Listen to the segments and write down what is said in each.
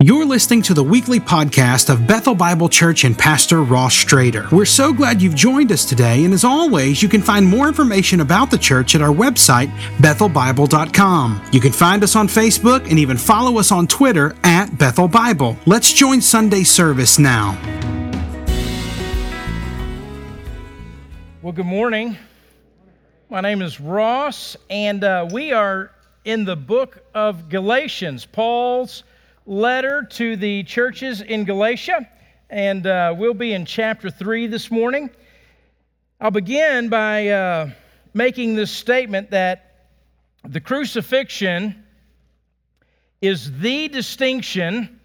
You're listening to the weekly podcast of Bethel Bible Church and Pastor Ross Strader. We're so glad you've joined us today, and as always, you can find more information about the church at our website, bethelbible.com. You can find us on Facebook and even follow us on Twitter at Bethel Bible. Let's join Sunday service now. Well, good morning. My name is Ross, and uh, we are in the book of Galatians, Paul's letter to the churches in Galatia, and uh, we'll be in chapter 3 this morning. I'll begin by uh, making this statement that the crucifixion is the distinction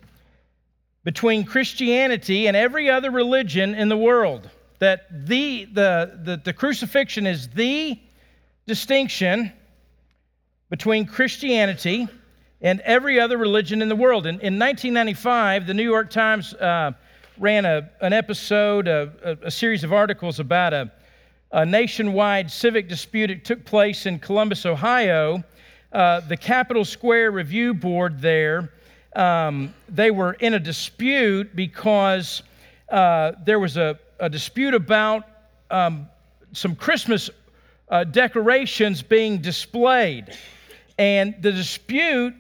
between Christianity and every other religion in the world. That the, the, the, the crucifixion is the distinction between Christianity and every other religion in the world. In, in 1995, the New York Times uh, ran a, an episode, a, a, a, series of articles about a, a, nationwide civic dispute that took place in Columbus, Ohio. Uh, the Capitol Square Review Board there, um, they were in a dispute because uh, there was a, dispute about um, some Christmas uh, decorations being displayed. And the dispute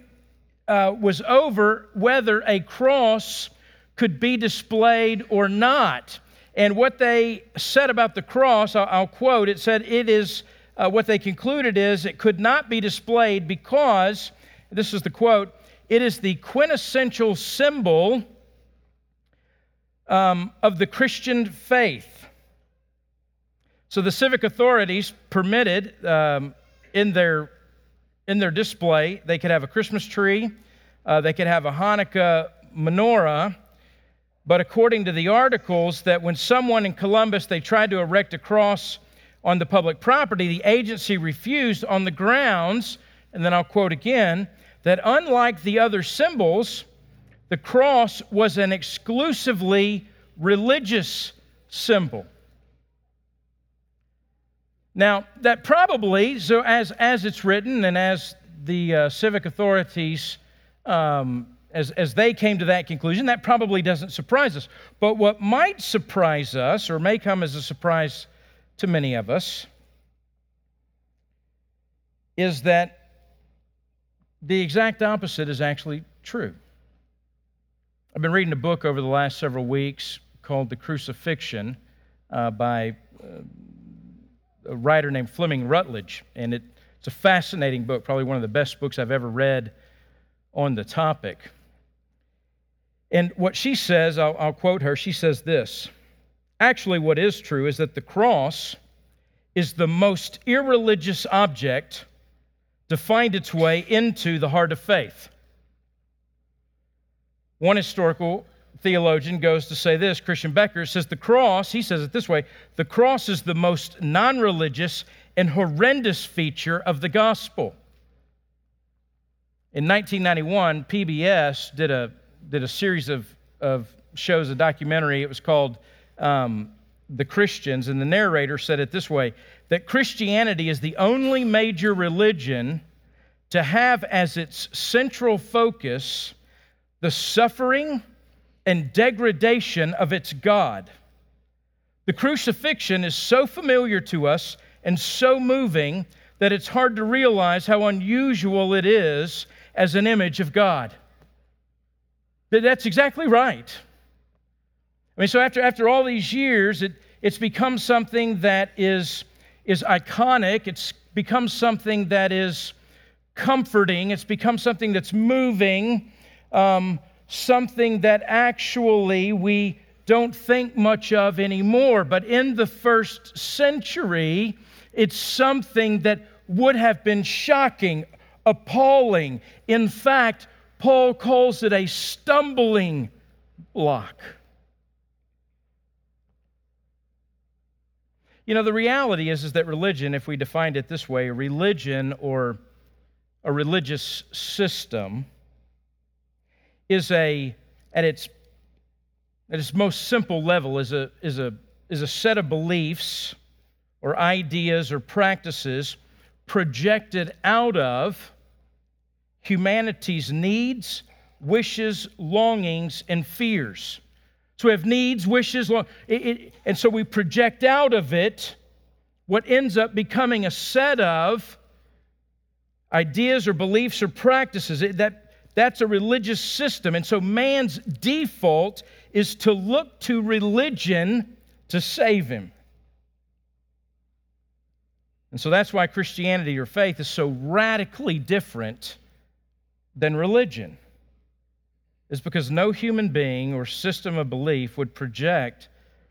uh, was over whether a cross could be displayed or not. And what they said about the cross, I'll, I'll quote, it said, it is, uh, what they concluded is it could not be displayed because, this is the quote, it is the quintessential symbol um, of the Christian faith. So the civic authorities permitted um, in their in their display. They could have a Christmas tree, uh, they could have a Hanukkah menorah. But according to the articles, that when someone in Columbus they tried to erect a cross on the public property, the agency refused on the grounds, and then I'll quote again, that unlike the other symbols, the cross was an exclusively religious symbol. Now, that probably, so as, as it's written and as the uh, civic authorities, um, as, as they came to that conclusion, that probably doesn't surprise us. But what might surprise us, or may come as a surprise to many of us, is that the exact opposite is actually true. I've been reading a book over the last several weeks called The Crucifixion uh, by uh, a writer named Fleming Rutledge, and it, it's a fascinating book, probably one of the best books I've ever read on the topic. And what she says, I'll, I'll quote her, she says this Actually, what is true is that the cross is the most irreligious object to find its way into the heart of faith. One historical theologian goes to say this Christiaan Beker says the cross, he says it this way the cross is the most non religious and horrendous feature of the gospel. In 1991, PBS did a, did a series of, of shows, a documentary. It was called um, The Christians, and the narrator said it this way that Christianity is the only major religion to have as its central focus the suffering and degradation of its God. The crucifixion is so familiar to us and so moving that it's hard to realize how unusual it is as an image of God. But that's exactly right. I mean, so after, after all these years, it, it's become something that is, is iconic. It's become something that is comforting. It's become something that's moving. Um, something that actually we don't think much of anymore. But in the first century, it's something that would have been shocking, appalling. In fact, Paul calls it a stumbling block. You know, the reality is, is that religion, if we defined it this way, religion or a religious system, is a, at its, at its most simple level, is a, is, a, is a set of beliefs or ideas or practices projected out of humanity's needs, wishes, longings, and fears. So we have needs, wishes, long, it, it, and so we project out of it what ends up becoming a set of ideas or beliefs or practices. It, that, that's a religious system. And so man's default is to look to religion to save him. And so that's why Christianity or faith is so radically different than religion. Is because no human being or system of belief would project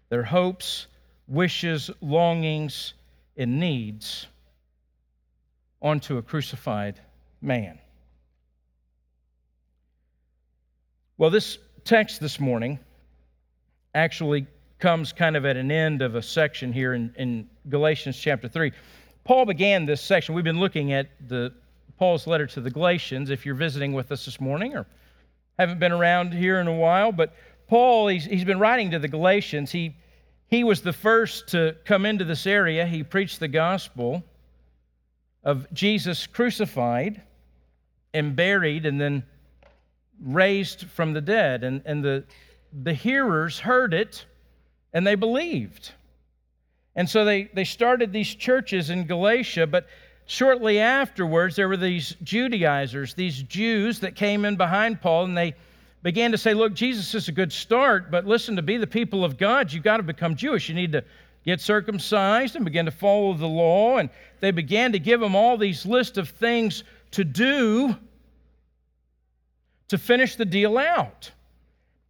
their hopes, wishes, longings, and needs onto a crucified man. Well, this text this morning actually comes kind of at an end of a section here in, in Galatians chapter 3. Paul began this section. We've been looking at the Paul's letter to the Galatians. If you're visiting with us this morning or haven't been around here in a while, but Paul, he's, he's been writing to the Galatians. He, he was the first to come into this area. He preached the gospel of Jesus crucified and buried and then raised from the dead. And, and the, the hearers heard it and they believed. And so they, they started these churches in Galatia, but shortly afterwards, there were these Judaizers, these Jews that came in behind Paul, and they began to say, Look, Jesus is a good start, but listen, to be the people of God, you've got to become Jewish. You need to get circumcised and begin to follow the law. And they began to give them all these lists of things to do to finish the deal out.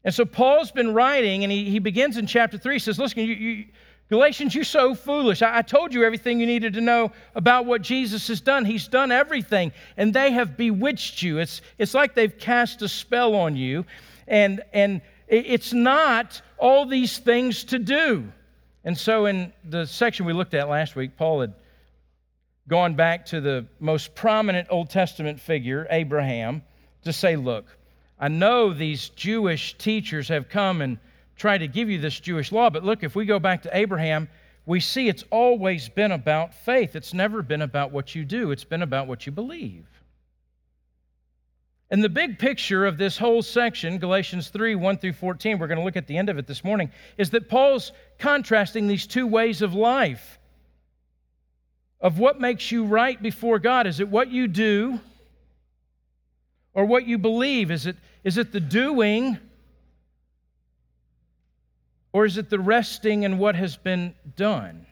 And so Paul's been writing, and he, he begins in chapter 3. He says, Listen, you, you, Galatians, you're so foolish. I, I told you everything you needed to know about what Jesus has done. He's done everything, and they have bewitched you. It's, it's like they've cast a spell on you, and, and it's not all these things to do. And so, in the section we looked at last week, Paul had gone back to the most prominent Old Testament figure, Abraham, to say, Look, I know these Jewish teachers have come and tried to give you this Jewish law. But look, if we go back to Abraham, we see it's always been about faith. It's never been about what you do, it's been about what you believe. And the big picture of this whole section, Galatians 3 1 through 14, we're going to look at the end of it this morning, is that Paul's contrasting these two ways of life. Of what makes you right before God. Is it what you do or what you believe? Is it, is it the doing or is it the resting in what has been done?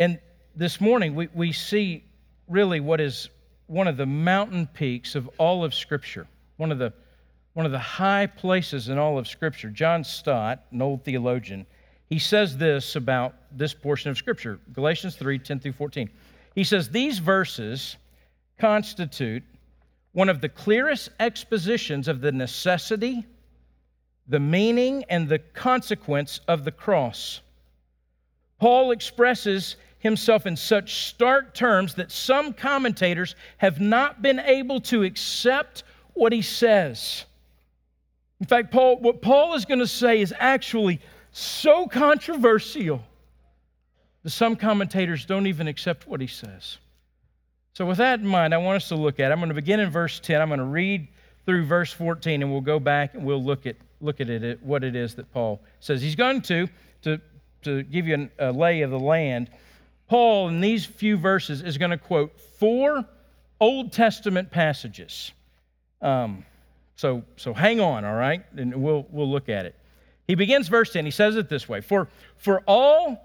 And this morning, we, we see really what is one of the mountain peaks of all of Scripture, one of the, one of the high places in all of Scripture. John Stott, an old theologian, he says this about this portion of Scripture Galatians 3 10 through 14. He says, These verses constitute one of the clearest expositions of the necessity the meaning and the consequence of the cross. Paul expresses himself in such stark terms that some commentators have not been able to accept what he says. In fact, Paul, what Paul is going to say is actually so controversial some commentators don't even accept what he says. So, with that in mind, I want us to look at it. I'm going to begin in verse 10. I'm going to read through verse 14, and we'll go back and we'll look at look at it, what it is that Paul says. He's going to, to, to give you a lay of the land. Paul, in these few verses, is going to quote four Old Testament passages. Um, so, so hang on, all right? And we'll, we'll look at it. He begins verse 10. He says it this way For, for all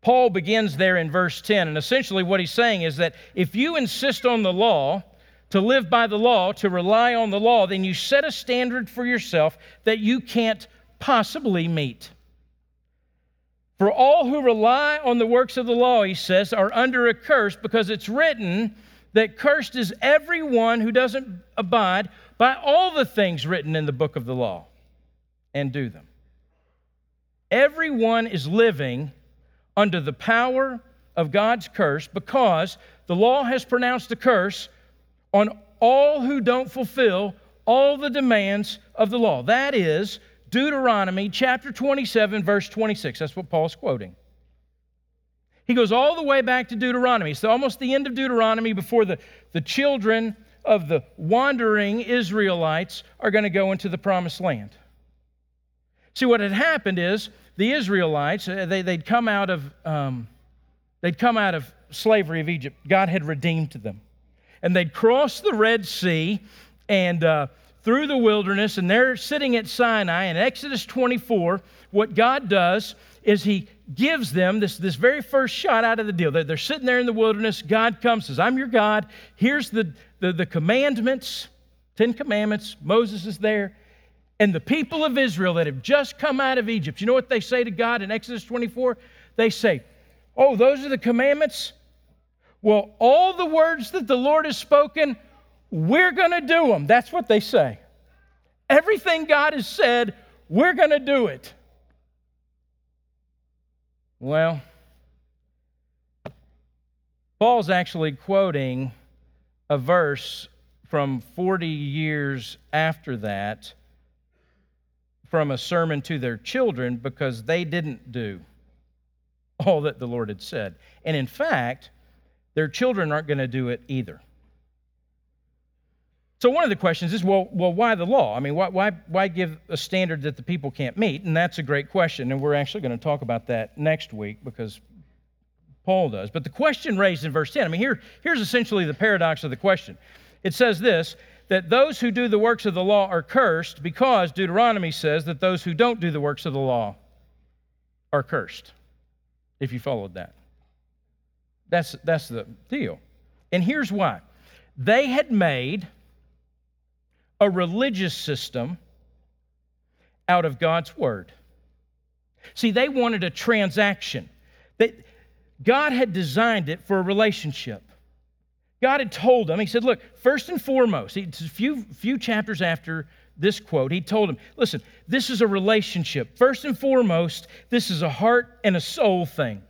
Paul begins there in verse 10, and essentially what he's saying is that if you insist on the law, to live by the law, to rely on the law, then you set a standard for yourself that you can't possibly meet. For all who rely on the works of the law, he says, are under a curse because it's written that cursed is everyone who doesn't abide by all the things written in the book of the law and do them. Everyone is living under the power of God's curse because the law has pronounced a curse on all who don't fulfill all the demands of the law. That is Deuteronomy chapter 27, verse 26. That's what Paul's quoting. He goes all the way back to Deuteronomy. It's almost the end of Deuteronomy before the, the children of the wandering Israelites are going to go into the promised land. See, what had happened is the Israelites, uh, they, they'd come out of um, they'd come out of slavery of Egypt. God had redeemed them. And they'd crossed the Red Sea and uh, through the wilderness, and they're sitting at Sinai. In Exodus 24, what God does is He gives them this, this very first shot out of the deal. They're, they're sitting there in the wilderness. God comes, says, I'm your God. Here's the, the, the commandments, Ten Commandments. Moses is there. And the people of Israel that have just come out of Egypt, you know what they say to God in Exodus 24? They say, Oh, those are the commandments? Well, all the words that the Lord has spoken, we're going to do them. That's what they say. Everything God has said, we're going to do it. Well, Paul's actually quoting a verse from 40 years after that from a sermon to their children because they didn't do all that the Lord had said. And in fact, their children aren't going to do it either. So one of the questions is, well, well, why the law? I mean, why, why, why give a standard that the people can't meet? And that's a great question, and we're actually going to talk about that next week because Paul does. But the question raised in verse 10, I mean, here, here's essentially the paradox of the question. It says this that those who do the works of the law are cursed because Deuteronomy says that those who don't do the works of the law are cursed, if you followed that. That's, that's the deal. And here's why they had made a religious system out of God's word. See, they wanted a transaction. That God had designed it for a relationship. God had told them, He said, Look, first and foremost, it's a few, few chapters after this quote, He told them, Listen, this is a relationship. First and foremost, this is a heart and a soul thing.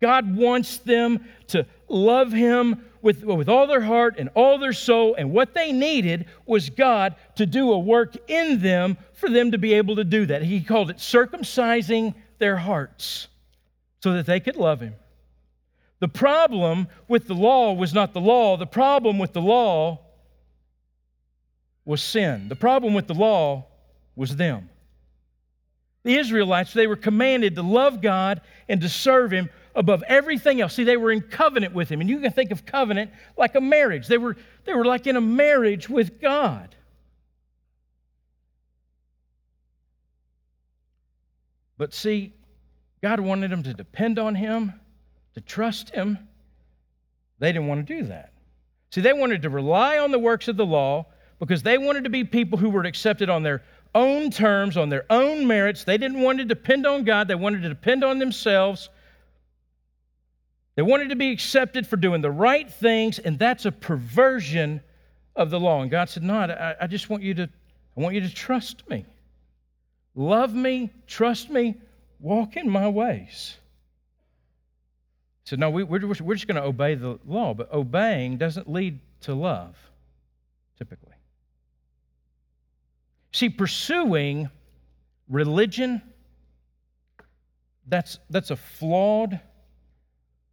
God wants them to love Him with, with all their heart and all their soul, and what they needed was God to do a work in them for them to be able to do that. He called it circumcising their hearts so that they could love Him. The problem with the law was not the law, the problem with the law was sin. The problem with the law was them. The Israelites, they were commanded to love God and to serve Him above everything else. See, they were in covenant with him. And you can think of covenant like a marriage. They were, they were like in a marriage with God. But see, God wanted them to depend on him, to trust him. They didn't want to do that. See, they wanted to rely on the works of the law because they wanted to be people who were accepted on their own terms, on their own merits. They didn't want to depend on God, they wanted to depend on themselves. They wanted to be accepted for doing the right things, and that's a perversion of the law. And God said, No, I, I just want you to, I want you to trust me. Love me, trust me, walk in my ways. Said, No, we, we're, we're just going to obey the law, but obeying doesn't lead to love, typically. See, pursuing religion, that's, that's a flawed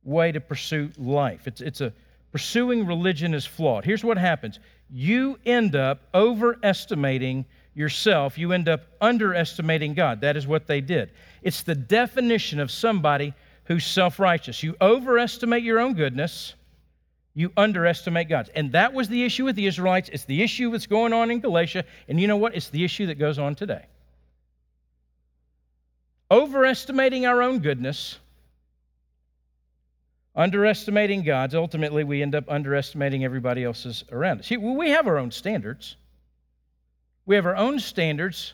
way to pursue life. It's, it's a pursuing religion is flawed. Here's what happens you end up overestimating yourself, you end up underestimating God. That is what they did. It's the definition of somebody who's self righteous. You overestimate your own goodness, You underestimate God. And that was the issue with the Israelites. It's the issue that's going on in Galatia. And you know what? It's the issue that goes on today. Overestimating our own goodness, underestimating God's, ultimately we end up underestimating everybody else's around us. We have our own standards. We have our own standards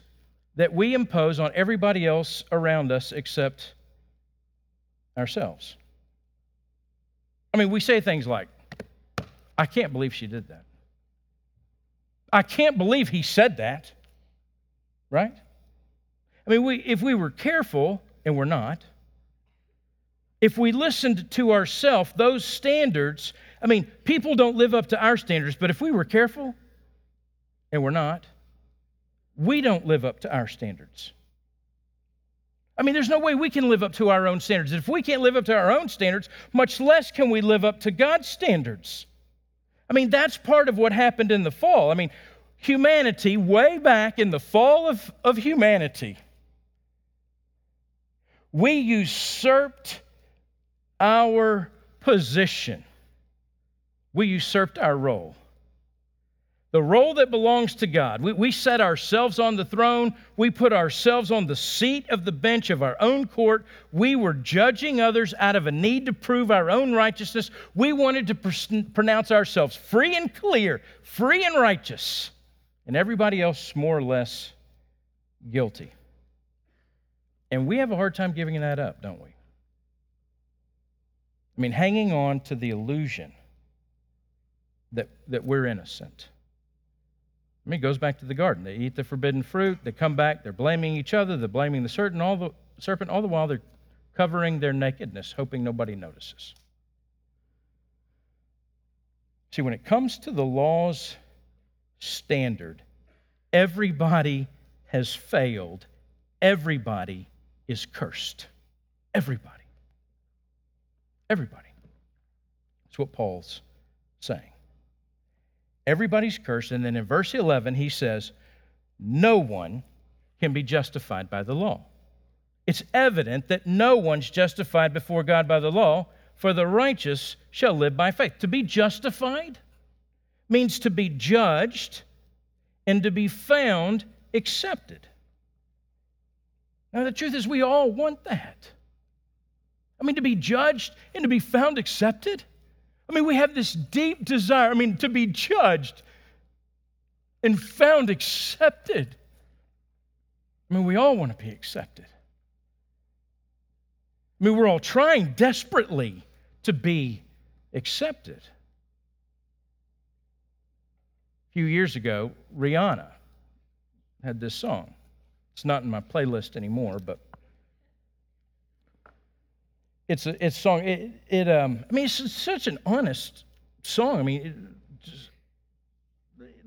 that we impose on everybody else around us except ourselves. I mean, we say things like, I can't believe she did that. I can't believe he said that. Right? I mean, we, if we were careful, and we're not, if we listened to ourselves, those standards, I mean, people don't live up to our standards, but if we were careful, and we're not, we don't live up to our standards. I mean, there's no way we can live up to our own standards. If we can't live up to our own standards, much less can we live up to God's standards. I mean, that's part of what happened in the fall. I mean, humanity, way back in the fall of, of humanity, we usurped our position, we usurped our role the role that belongs to God. We, we set ourselves on the throne. We put ourselves on the seat of the bench of our own court. We were judging others out of a need to prove our own righteousness. We wanted to pr- pronounce ourselves free and clear, free and righteous, and everybody else more or less guilty. And we have a hard time giving that up, don't we? I mean, hanging on to the illusion that, that we're innocent. I mean, it goes back to the garden. They eat the forbidden fruit. They come back. They're blaming each other. They're blaming the serpent. All the serpent. All the while, they're covering their nakedness, hoping nobody notices. See, when it comes to the law's standard, everybody has failed. Everybody is cursed. Everybody. Everybody. That's what Paul's saying. Everybody's cursed. And then in verse 11, he says, No one can be justified by the law. It's evident that no one's justified before God by the law, for the righteous shall live by faith. To be justified means to be judged and to be found accepted. Now, the truth is, we all want that. I mean, to be judged and to be found accepted. I mean, we have this deep desire, I mean, to be judged and found accepted. I mean, we all want to be accepted. I mean, we're all trying desperately to be accepted. A few years ago, Rihanna had this song. It's not in my playlist anymore, but it's a, it's song. It, it um, I mean, it's such an honest song. I mean, it, just,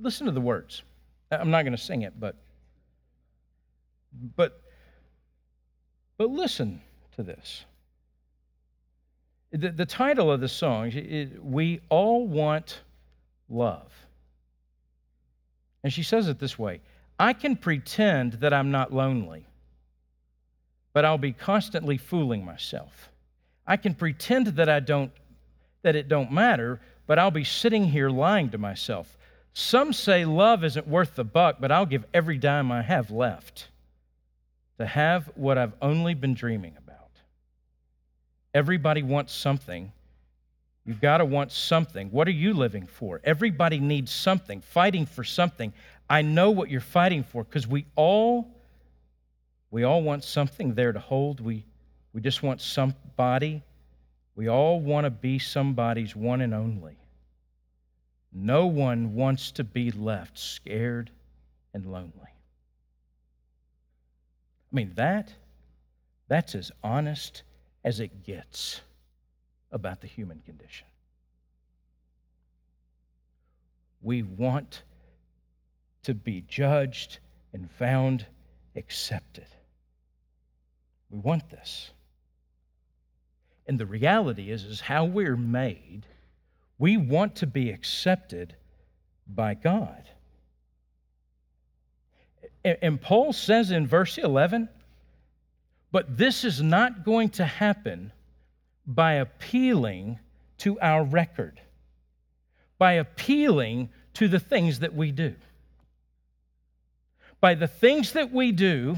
listen to the words. I'm not going to sing it, but but but listen to this. The, the title of the song, is We All Want Love. And she says it this way I can pretend that I'm not lonely, but I'll be constantly fooling myself. I can pretend that I don't that it don't matter, but I'll be sitting here lying to myself. Some say love isn't worth the buck, but I'll give every dime I have left to have what I've only been dreaming about. Everybody wants something. You've got to want something. What are you living for? Everybody needs something, fighting for something. I know what you're fighting for because we all we all want something there to hold. We we just want somebody. We all want to be somebody's one and only. No one wants to be left scared and lonely. I mean, that, that's as honest as it gets about the human condition. We want to be judged and found accepted. We want this. And the reality is, is how we're made, we want to be accepted by God. And Paul says in verse 11, but this is not going to happen by appealing to our record. by appealing to the things that we do. By the things that we do,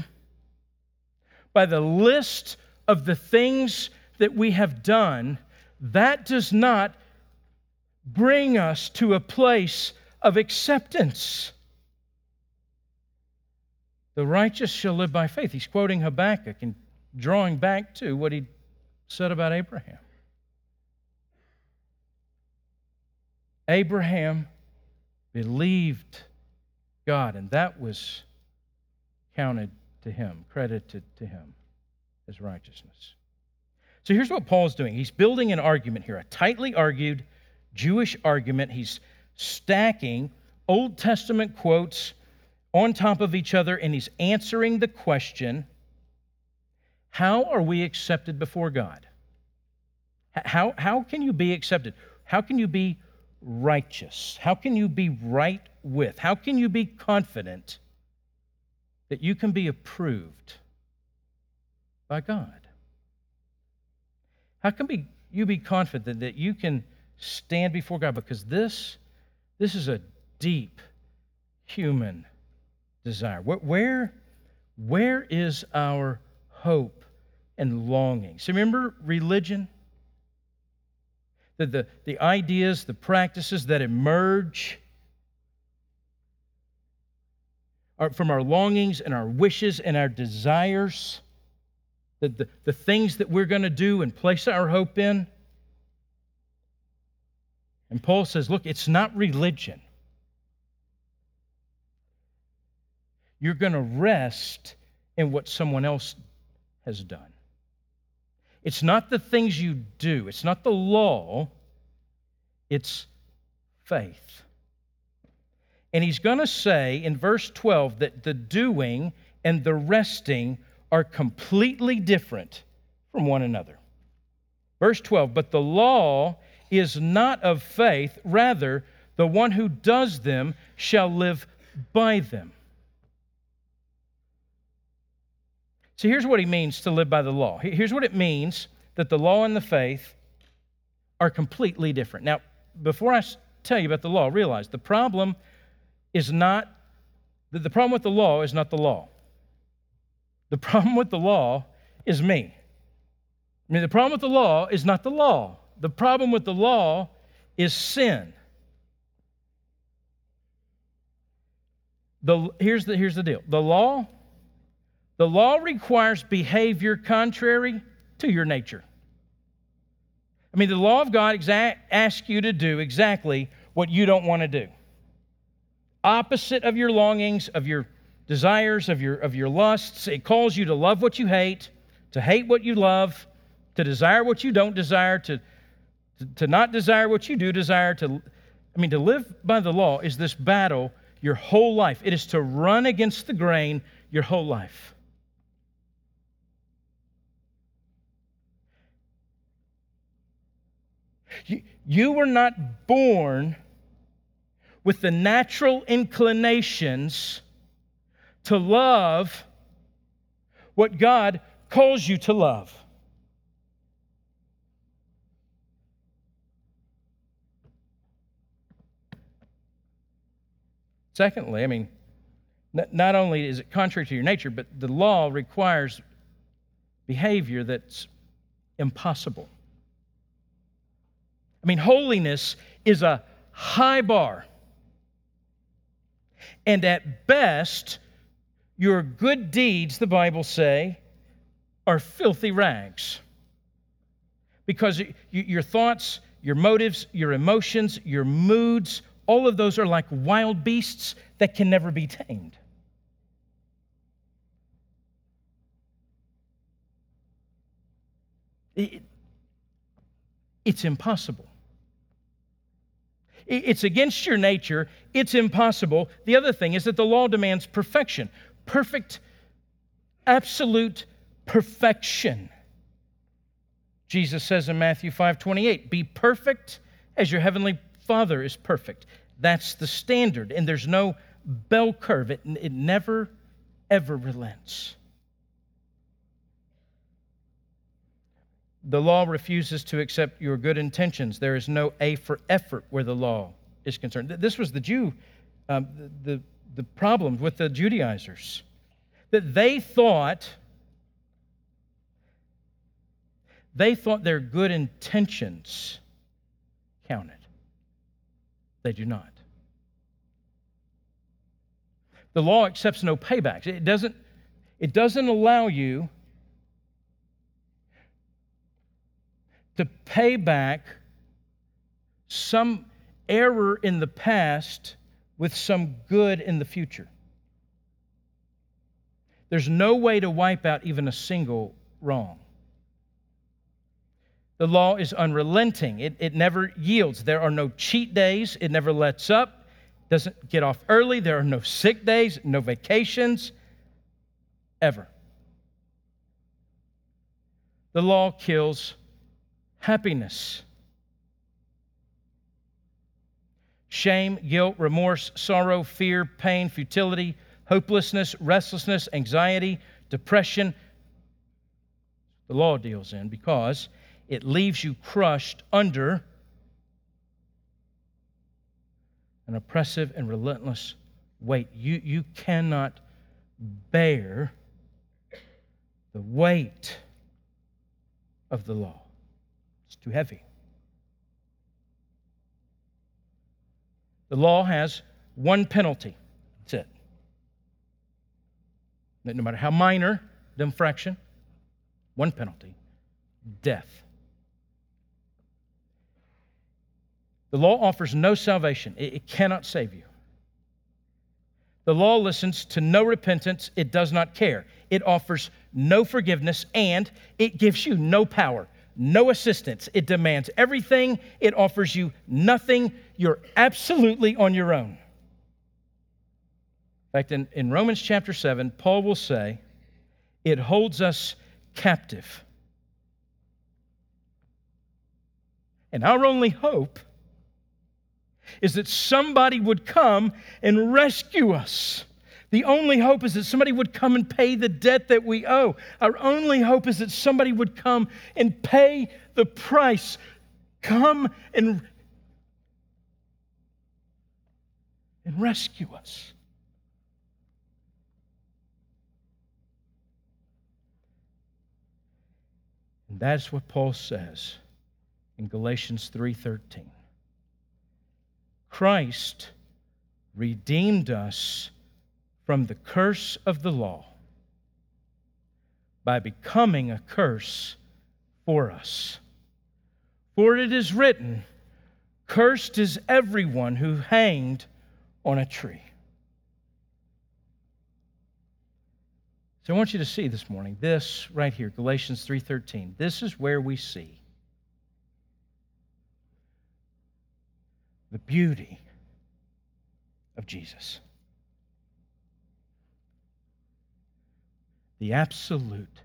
by the list of the things that we have done, that does not bring us to a place of acceptance. The righteous shall live by faith. He's quoting Habakkuk and drawing back to what he said about Abraham. Abraham believed God, and that was counted to him, credited to him as righteousness. So here's what Paul's doing he's building an argument here, a tightly argued Jewish argument. He's stacking Old Testament quotes on top of each other, and he's answering the question how are we accepted before God? How, how can you be accepted? How can you be righteous? How can you be right with? How can you be confident that you can be approved by God? How can be, you be confident that you can stand before God? Because this, this is a deep human desire. Where, where is our hope and longing? So remember religion? The, the, the ideas, the practices that emerge from our longings and our wishes and our desires, the, the, the things that we're going to do and place our hope in. And Paul says, look, it's not religion. You're going to rest in what someone else has done. It's not the things you do, it's not the law, it's faith. And he's going to say in verse 12 that the doing and the resting are completely different from one another. Verse 12, but the law is not of faith, rather, the one who does them shall live by them. So here's what he means to live by the law. Here's what it means that the law and the faith are completely different. Now, before I tell you about the law, realize the problem is not the problem with the law is not the law. The problem with the law is me. I mean, the problem with the law is not the law. The problem with the law is sin. The, here's, the, here's the deal the law the law requires behavior contrary to your nature. I mean, the law of God exa- asks you to do exactly what you don't want to do. Opposite of your longings, of your desires, of your, of your lusts. It calls you to love what you hate, to hate what you love, to desire what you don't desire, to, to, not desire what you do desire. To, I mean, to live by the law is this battle your whole life. It is to run against the grain your whole life. You, you were not born with the natural inclinations to love what God calls you to love. Secondly, I mean, not only is it contrary to your nature, but the law requires behavior that's impossible. I mean, holiness is a high bar. And at best, your good deeds, the Bible say, are filthy rags. Because your thoughts, your motives, your emotions, your moods, all of those are like wild beasts that can never be tamed. it's impossible. It's against your nature. It's impossible. The other thing is that the law demands perfection perfect, absolute perfection. Jesus says in Matthew 5 28, Be perfect as your heavenly Father is perfect. That's the standard, and there's no bell curve. It, it never, ever relents. The law refuses to accept your good intentions. There is no A for effort where the law is concerned. This was the Jew, um, the, the, the problem with the Judaizers, that they thought they thought their good intentions counted. They do not. The law accepts no paybacks. It doesn't, it doesn't allow you to pay back some error in the past with some good in the future. There's no way to wipe out even a single wrong. The law is unrelenting, it, it never yields. There are no cheat days, it never lets up, doesn't get off early. There are no sick days, no vacations, ever. The law kills happiness. Shame, guilt, remorse, sorrow, fear, pain, futility, hopelessness, restlessness, anxiety, depression. The law deals in because it leaves you crushed under an oppressive and relentless weight. You, you cannot bear the weight of the law, it's too heavy. The law has one penalty. That's it. No matter how minor the infraction, one penalty death. The law offers no salvation, it, cannot save you. The law listens to no repentance, it does not care. It offers no forgiveness, and it gives you no power, no assistance. It demands everything, it offers you nothing. You're absolutely on your own. In fact, in, in Romans chapter 7, Paul will say, it holds us captive. And our only hope is that somebody would come and rescue us. The only hope is that somebody would come and pay the debt that we owe. Our only hope is that somebody would come and pay the price. Come and, and rescue us. And that's what Paul says in Galatians 3:13. Christ redeemed us from the curse of the law by becoming a curse for us. For it is written, Cursed is everyone who hanged on a tree. So I want you to see this morning this right here Galatians 3:13. This is where we see the beauty of Jesus. The absolute,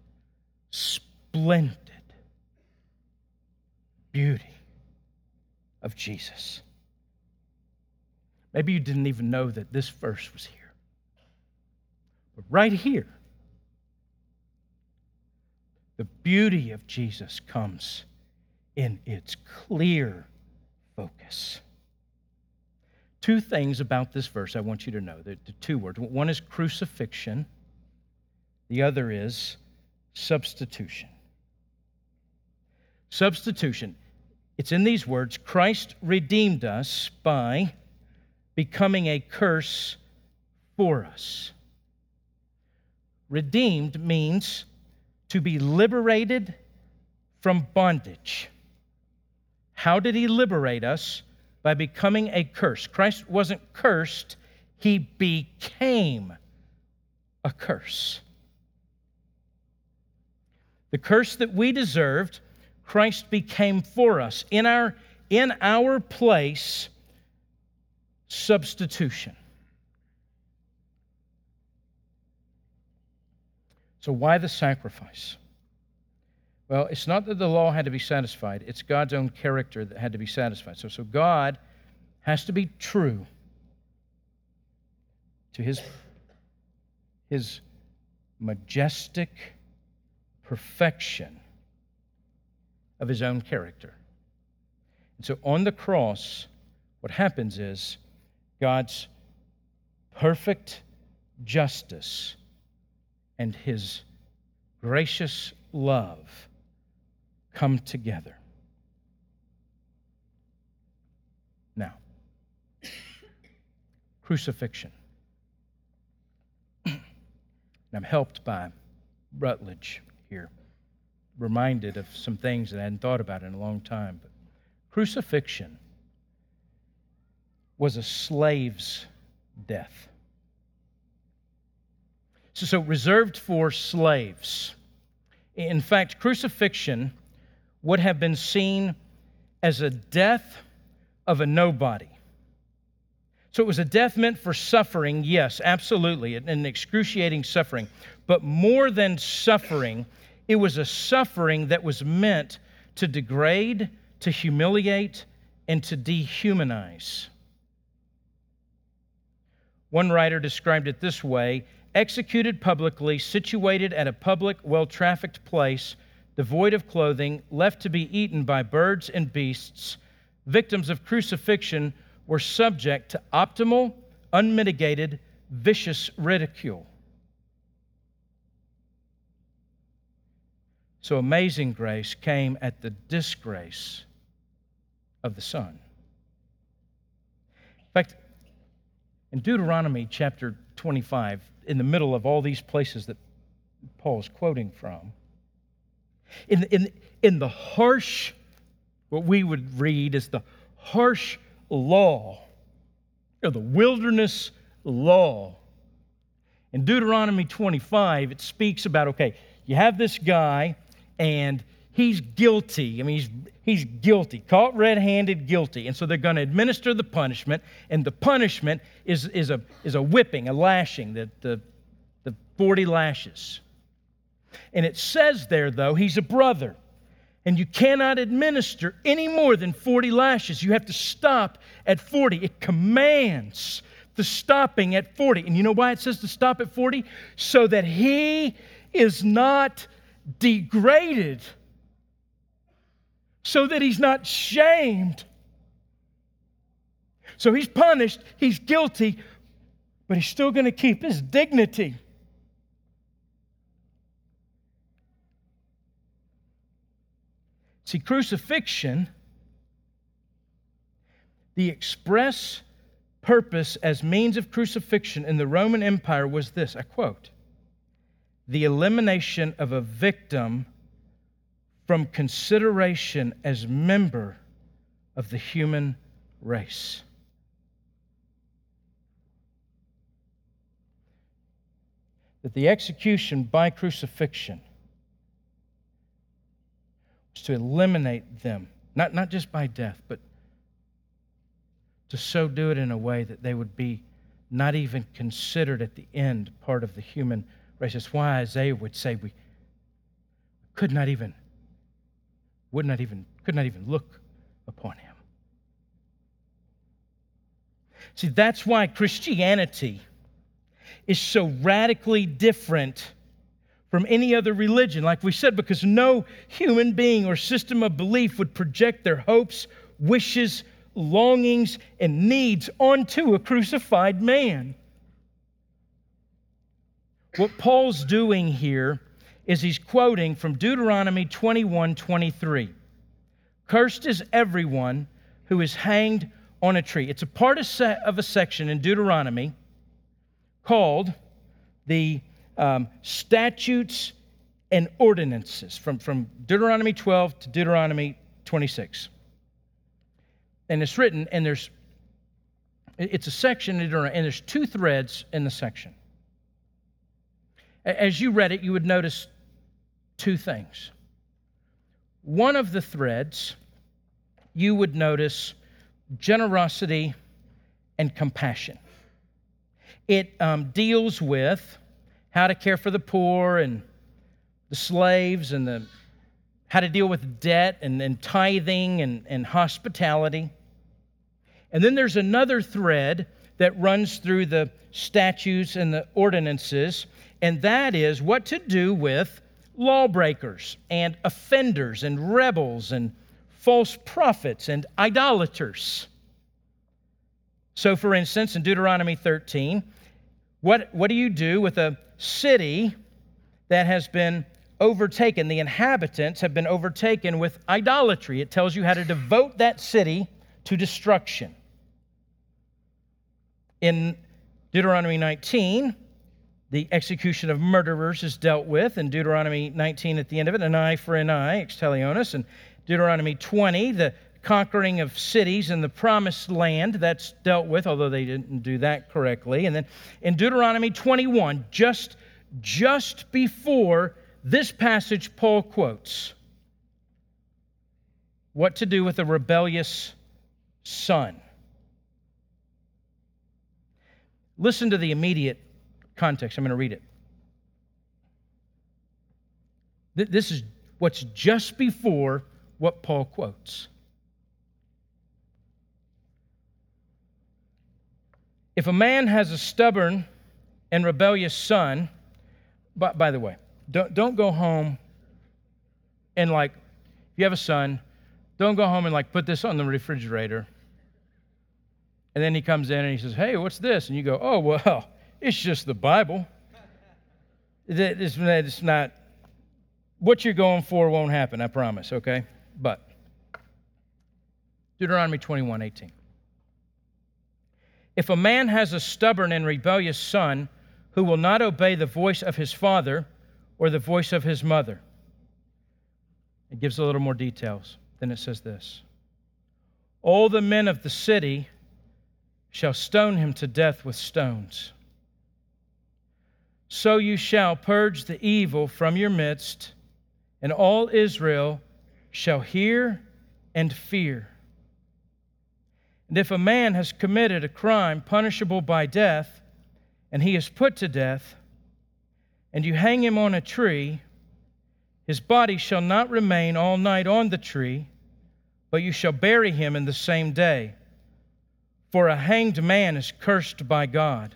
splendid beauty of Jesus. Maybe you didn't even know that this verse was here. But right here, the beauty of Jesus comes in its clear focus two things about this verse I want you to know. The, two words. One is crucifixion, the other is substitution. Substitution. It's in these words Christ redeemed us by becoming a curse for us. Redeemed means to be liberated from bondage. How did he liberate us? by becoming a curse. Christ wasn't cursed, he became a curse. The curse that we deserved, Christ became for us. In our, in our place, substitution. So, why the sacrifice? Well, it's not that the law had to be satisfied, it's God's own character that had to be satisfied. So, so God has to be true to his, his majestic perfection of his own character. And so on the cross, what happens is God's perfect justice and his gracious love come together. Now, crucifixion. and I'm helped by Rutledge here, reminded of some things that I hadn't thought about in a long time. But crucifixion was a slave's death. So, so reserved for slaves. In fact, crucifixion would have been seen as a death of a nobody. So it was a death meant for suffering, yes, absolutely, an excruciating suffering. But more than suffering, it was a suffering that was meant to degrade, to humiliate, and to dehumanize. One writer described it this way executed publicly, situated at a public, well trafficked place, devoid of clothing, left to be eaten by birds and beasts, victims of crucifixion were subject to optimal, unmitigated, vicious ridicule. So amazing grace came at the disgrace of the Son. In fact, in Deuteronomy chapter 25, in the middle of all these places that Paul is quoting from, in, in, in the harsh, what we would read as the harsh law, or the wilderness law, in Deuteronomy 25, it speaks about okay, you have this guy, and he's guilty. I mean, he's, he's guilty, caught red handed, guilty. And so they're going to administer the punishment, and the punishment is, is, a, is a whipping, a lashing, the, the, the 40 lashes. And it says there, though, he's a brother. And you cannot administer any more than 40 lashes. You have to stop at 40. It commands the stopping at 40. And you know why it says to stop at 40? So that he is not degraded so that he's not shamed. So he's punished, he's guilty, but he's still going to keep his dignity. See, crucifixion, the express purpose as means of crucifixion in the Roman Empire was this I quote, the elimination of a victim from consideration as member of the human race. That the execution by crucifixion was to eliminate them, not, not just by death, but to so do it in a way that they would be not even considered at the end part of the human race. That's why Isaiah would say we could not even would not even, could not even look upon him. See, that's why Christianity is so radically different from any other religion, like we said, because no human being or system of belief would project their hopes, wishes, longings, and needs onto a crucified man. What Paul's doing here is he's quoting from Deuteronomy 21 23. Cursed is everyone who is hanged on a tree. It's a part of a section in Deuteronomy called the um, statutes and ordinances from, from Deuteronomy 12 to Deuteronomy 26. And it's written, and there's it's a section and there's two threads in the section. As you read it, you would notice two things. One of the threads, you would notice generosity and compassion. It um, deals with how to care for the poor and the slaves and the, how to deal with debt and, and tithing and, and hospitality. And then there's another thread that runs through the statutes and the ordinances, and that is what to do with lawbreakers and offenders and rebels and false prophets and idolaters. So, for instance, in Deuteronomy 13, what, what do you do with a city that has been overtaken? The inhabitants have been overtaken with idolatry. It tells you how to devote that city to destruction. In Deuteronomy 19, the execution of murderers is dealt with. In Deuteronomy 19, at the end of it, an eye for an eye, lex talionis. And Deuteronomy 20, the conquering of cities in the promised land, that's dealt with, although they didn't do that correctly. And then in Deuteronomy 21, just, just before this passage, Paul quotes what to do with a rebellious son. Listen to the immediate context. I'm going to read it. This is what's just before what Paul quotes. If a man has a stubborn and rebellious son, by, by the way, don't, don't go home and like, if you have a son, don't go home and like put this on the refrigerator. And then he comes in and he says, Hey, what's this? And you go, Oh, well, it's just the Bible. It's, it's not, what you're going for won't happen, I promise, okay? But, Deuteronomy 21 18. If a man has a stubborn and rebellious son who will not obey the voice of his father or the voice of his mother, it gives a little more details. Then it says this All the men of the city shall stone him to death with stones. So you shall purge the evil from your midst, and all Israel shall hear and fear. And if a man has committed a crime punishable by death, and he is put to death, and you hang him on a tree, his body shall not remain all night on the tree, but you shall bury him in the same day. For a hanged man is cursed by God.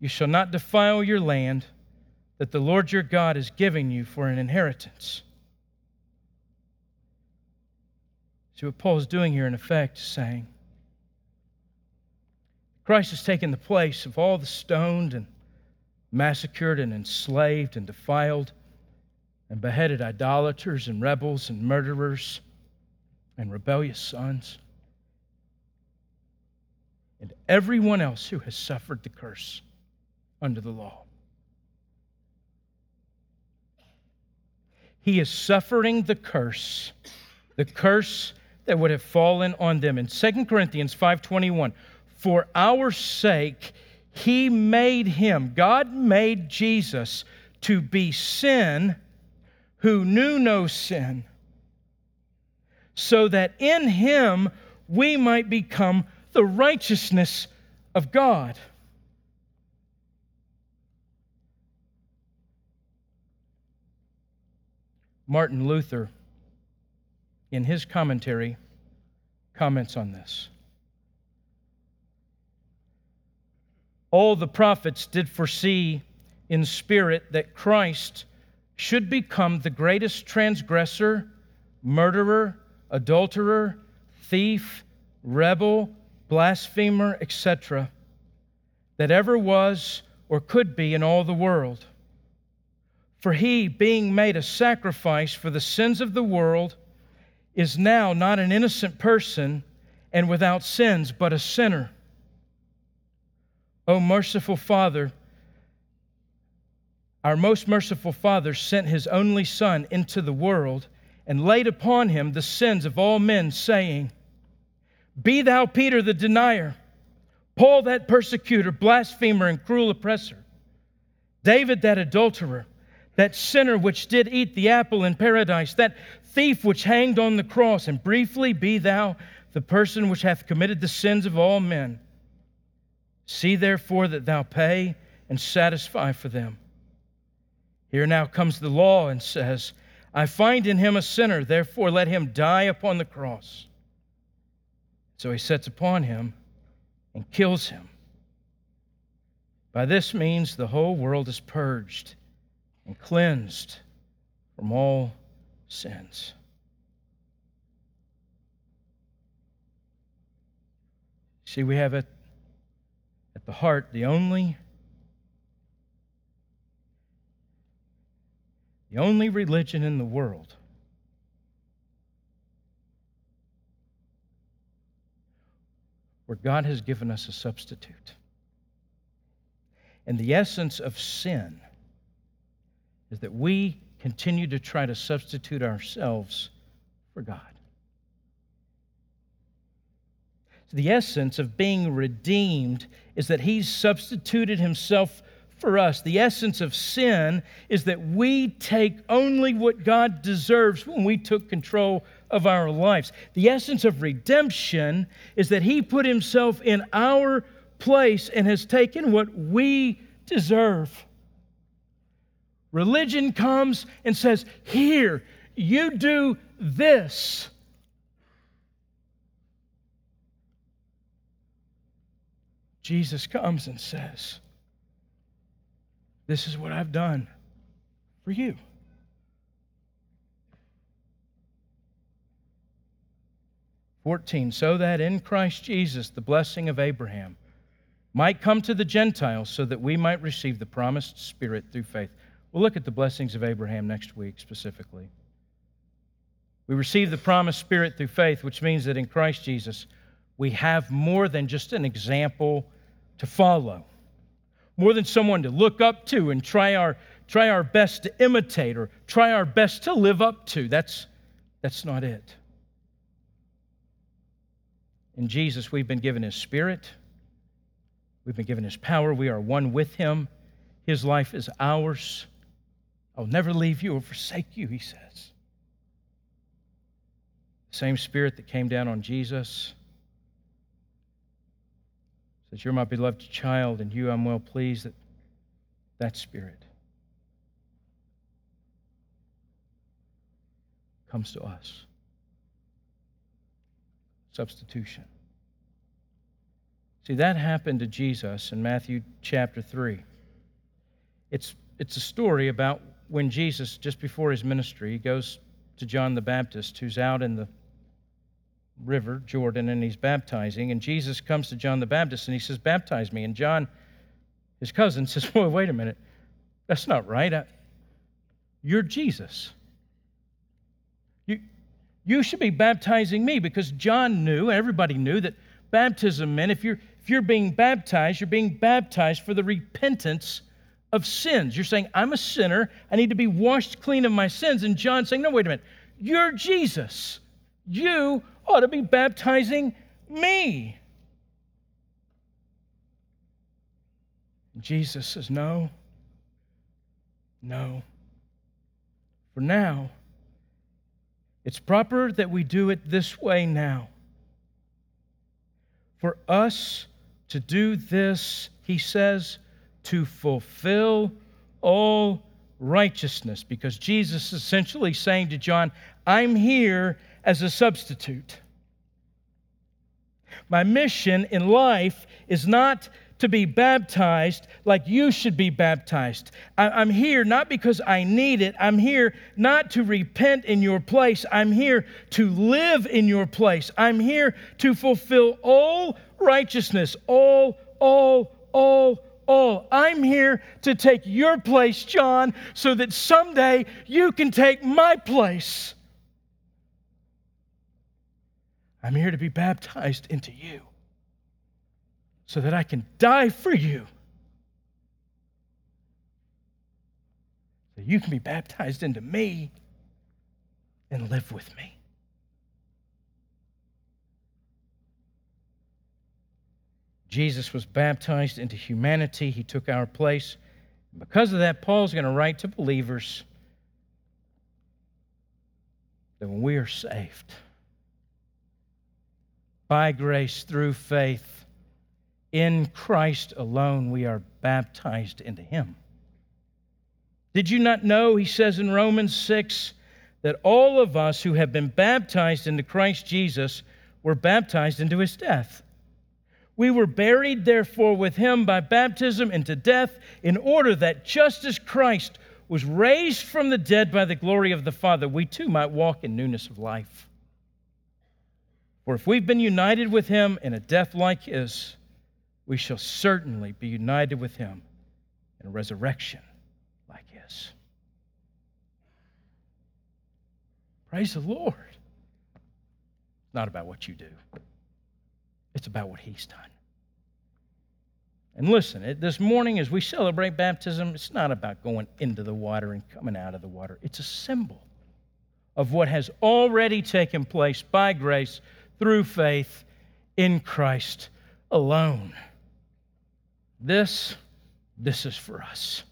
You shall not defile your land that the Lord your God is giving you for an inheritance. See what Paul is doing here, in effect, is saying Christ has taken the place of all the stoned and massacred and enslaved and defiled and beheaded idolaters and rebels and murderers and rebellious sons and everyone else who has suffered the curse under the law. He is suffering the curse, the curse that would have fallen on them. In 2 Corinthians 5:21, for our sake he made him, God made Jesus to be sin who knew no sin, so that in him we might become the righteousness of God. Martin Luther in his commentary, comments on this. All the prophets did foresee in spirit that Christ should become the greatest transgressor, murderer, adulterer, thief, rebel, blasphemer, etc., that ever was or could be in all the world. For he, being made a sacrifice for the sins of the world, is now not an innocent person and without sins, but a sinner. O merciful Father, our most merciful Father sent his only Son into the world and laid upon him the sins of all men, saying, Be thou Peter the denier, Paul that persecutor, blasphemer, and cruel oppressor, David that adulterer, that sinner which did eat the apple in paradise, that thief which hanged on the cross, and briefly be thou the person which hath committed the sins of all men. See therefore that thou pay and satisfy for them. Here now comes the law and says, I find in him a sinner, therefore let him die upon the cross. So he sets upon him and kills him. By this means the whole world is purged and cleansed from all sins. See, we have at, at the heart the only the only religion in the world where God has given us a substitute. And the essence of sin is that we continue to try to substitute ourselves for God. So the essence of being redeemed is that He's substituted Himself for us. The essence of sin is that we take only what God deserves when we took control of our lives. The essence of redemption is that He put Himself in our place and has taken what we deserve. Religion comes and says, Here, you do this. Jesus comes and says, this is what I've done for you. Fourteen, so that in Christ Jesus the blessing of Abraham might come to the Gentiles, so that we might receive the promised Spirit through faith. We'll look at the blessings of Abraham next week specifically. We receive the promised Spirit through faith, which means that in Christ Jesus we have more than just an example to follow more than someone to look up to and try our, try our best to imitate or try our best to live up to. That's, that's not it. In Jesus, we've been given His Spirit, we've been given His power, we are one with Him. His life is ours. I'll never leave you or forsake you, He says. The same Spirit that came down on Jesus says, You're my beloved child, and you I'm well pleased that that spirit comes to us. Substitution. See, that happened to Jesus in Matthew chapter 3. It's, it's a story about when Jesus, just before his ministry, he goes to John the Baptist, who's out in the river, Jordan, and he's baptizing. And Jesus comes to John the Baptist and he says, Baptize me. And John, his cousin, says, Well, wait a minute. That's not right. I, you're Jesus. You, you should be baptizing me because John knew, everybody knew, that baptism meant if you're, if you're being baptized, you're being baptized for the repentance of sins. You're saying, I'm a sinner. I need to be washed clean of my sins. And John's saying, No, wait a minute. You're Jesus. You ought to be baptizing me. Jesus says, No, no. For now, it's proper that we do it this way now. For us to do this, he says, to fulfill all righteousness. Because Jesus is essentially saying to John, I'm here as a substitute. My mission in life is not to be baptized like you should be baptized. I, am here not because I need it. I'm here not to repent in your place. I'm here to live in your place. I'm here to fulfill all righteousness, all, all, all, all. I'm here to take your place, John, so that someday you can take my place. I'm here to be baptized into you so that I can die for you. So you can be baptized into me and live with me. Jesus was baptized into humanity. He took our place. Because of that, Paul's going to write to believers that when we are saved, by grace through faith in Christ alone, we are baptized into Him. Did you not know, he says in Romans 6, that all of us who have been baptized into Christ Jesus were baptized into His death? We were buried, therefore, with Him by baptism into death, in order that just as Christ was raised from the dead by the glory of the Father, we too might walk in newness of life. For if we've been united with him in a death like his, we shall certainly be united with him in a resurrection like his. Praise the Lord. It's not about what you do, it's about what he's done. And listen, it, this morning as we celebrate baptism, it's not about going into the water and coming out of the water. It's a symbol of what has already taken place by grace through faith in Christ alone. This, this is for us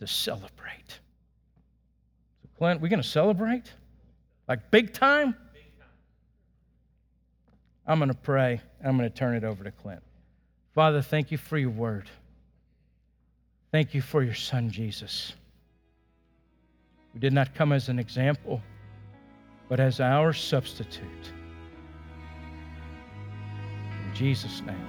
to celebrate. So Clint, we're going to celebrate? Like big time? I'm going to pray. I'm going to turn it over to Clint. Father, thank you for your word. Thank you for your son, Jesus. We did not come as an example, but as our substitute. In Jesus' name,